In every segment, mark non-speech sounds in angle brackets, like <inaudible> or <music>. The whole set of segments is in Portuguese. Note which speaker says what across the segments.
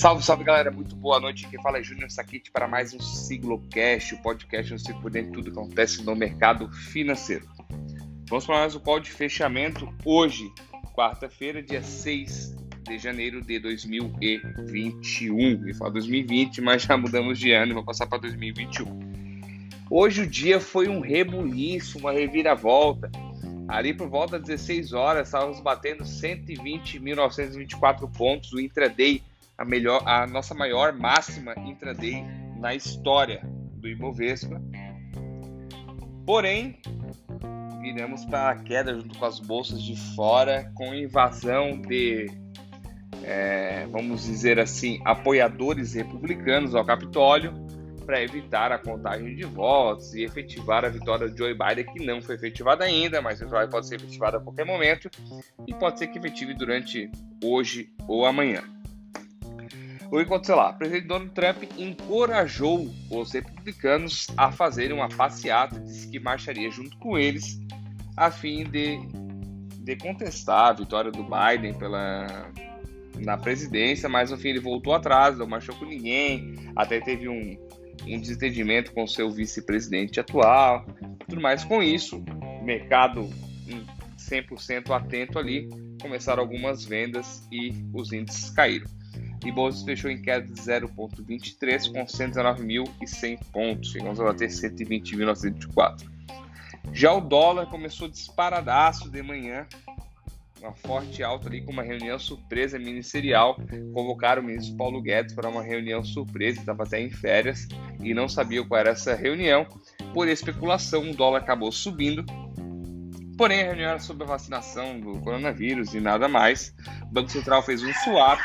Speaker 1: Salve, salve galera, muito boa noite. Quem fala é Júnior Saquite para mais um Siglocast, o podcast onde você por dentro de tudo que acontece no mercado financeiro. Vamos para mais um call de fechamento hoje, quarta-feira, dia 6 de janeiro de 2021. Eu falo 2020, mas já mudamos de ano e vou passar para 2021. Hoje o dia foi um rebuliço, uma reviravolta. Ali por volta das 16 horas, estávamos batendo 120.924 pontos. O intraday a, melhor, a nossa maior máxima intraday na história do Ibovespa. Porém, viramos para a queda junto com as bolsas de fora, com invasão de, é, vamos dizer assim, apoiadores republicanos ao Capitólio para evitar a contagem de votos e efetivar a vitória de Joe Biden, que não foi efetivada ainda, mas pode ser efetivada a qualquer momento e pode ser que efetive durante hoje ou amanhã. O que aconteceu lá? O presidente Donald Trump encorajou os republicanos a fazerem uma passeata, disse que marcharia junto com eles a fim de, de contestar a vitória do Biden pela, na presidência, mas no fim ele voltou atrás, não marchou com ninguém, até teve um, um desentendimento com seu vice-presidente atual, tudo mais. Com isso, mercado 100% atento ali, começaram algumas vendas e os índices caíram e Bolsa fechou em queda de 0,23 com 119.100 pontos, chegamos a bater 120.924. Já o dólar começou disparadaço de manhã, uma forte alta ali com uma reunião surpresa ministerial. Convocaram o ministro Paulo Guedes para uma reunião surpresa, estava até em férias e não sabia qual era essa reunião. Por especulação, o dólar acabou subindo Porém, a reunião era sobre a vacinação do coronavírus e nada mais. O Banco Central fez um swap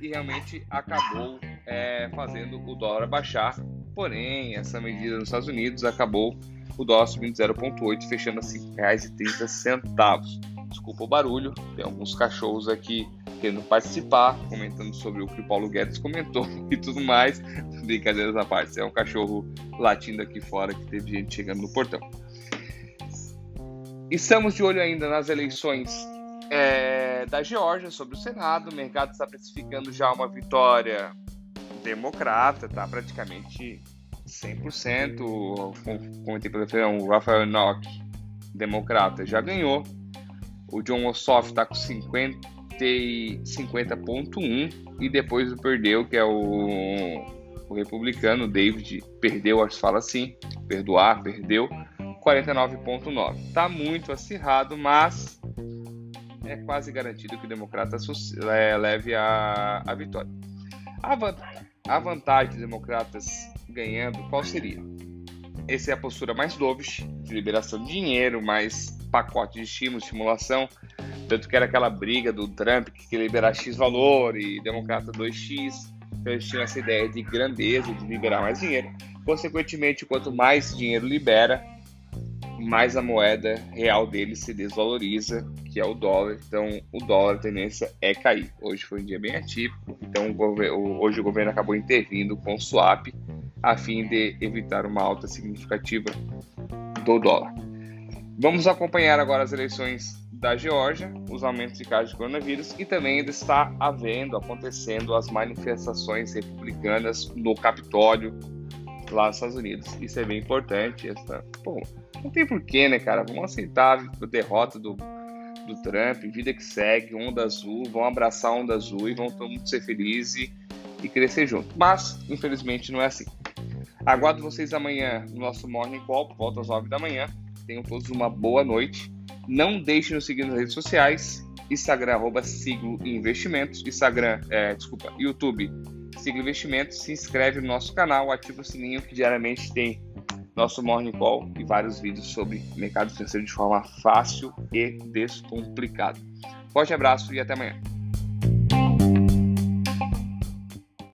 Speaker 1: e realmente acabou é, fazendo o dólar baixar. Porém, essa medida nos Estados Unidos acabou o dólar subindo 0,8, fechando a R$ 5,30. Desculpa o barulho, tem alguns cachorros aqui querendo participar, comentando sobre o que o Paulo Guedes comentou <laughs> e tudo mais. Brincadeiras à parte, é um cachorro latindo aqui fora que teve gente chegando no portão. Estamos de olho ainda nas eleições é, da Geórgia sobre o Senado. O mercado está precificando já uma vitória democrata, tá praticamente 100%. Como comentei pela o Rafael Nock, democrata, já ganhou. O John Ossoff está com 50,1 50 e depois o perdeu, que é o, o republicano David, perdeu, acho que fala assim, perdoar, perdeu 49,9. Está muito acirrado, mas é quase garantido que o democrata é, leve a, a vitória. A, a vantagem dos democratas ganhando, qual seria? Essa é a postura mais dovish, de liberação de dinheiro, mais pacote de estímulo, estimulação. Tanto que era aquela briga do Trump que queria liberar X valor e democrata 2X. Então eles tinham essa ideia de grandeza, de liberar mais dinheiro. Consequentemente, quanto mais dinheiro libera, mais a moeda real dele se desvaloriza, que é o dólar. Então, o dólar a tendência é cair. Hoje foi um dia bem atípico, então o hoje o governo acabou intervindo com o swap a fim de evitar uma alta significativa do dólar. Vamos acompanhar agora as eleições da Geórgia, os aumentos de casos de coronavírus e também ainda está havendo, acontecendo as manifestações republicanas no Capitólio lá nos Estados Unidos. Isso é bem importante. Essa, pô, não tem porquê, né, cara? Vamos aceitar a derrota do, do Trump, vida que segue, onda azul, vão abraçar a onda azul e vão todo mundo ser felizes e, e crescer junto. Mas, infelizmente, não é assim. Aguardo vocês amanhã no nosso Morning Call, por volta às 9 da manhã. Tenham todos uma boa noite. Não deixem de nos seguir nas redes sociais. Instagram, arroba Siglo Investimentos. Instagram, é, desculpa, YouTube, Siglo Investimentos. Se inscreve no nosso canal, ativa o sininho que diariamente tem nosso Morning Call e vários vídeos sobre mercado financeiro de forma fácil e descomplicada. Forte abraço e até amanhã.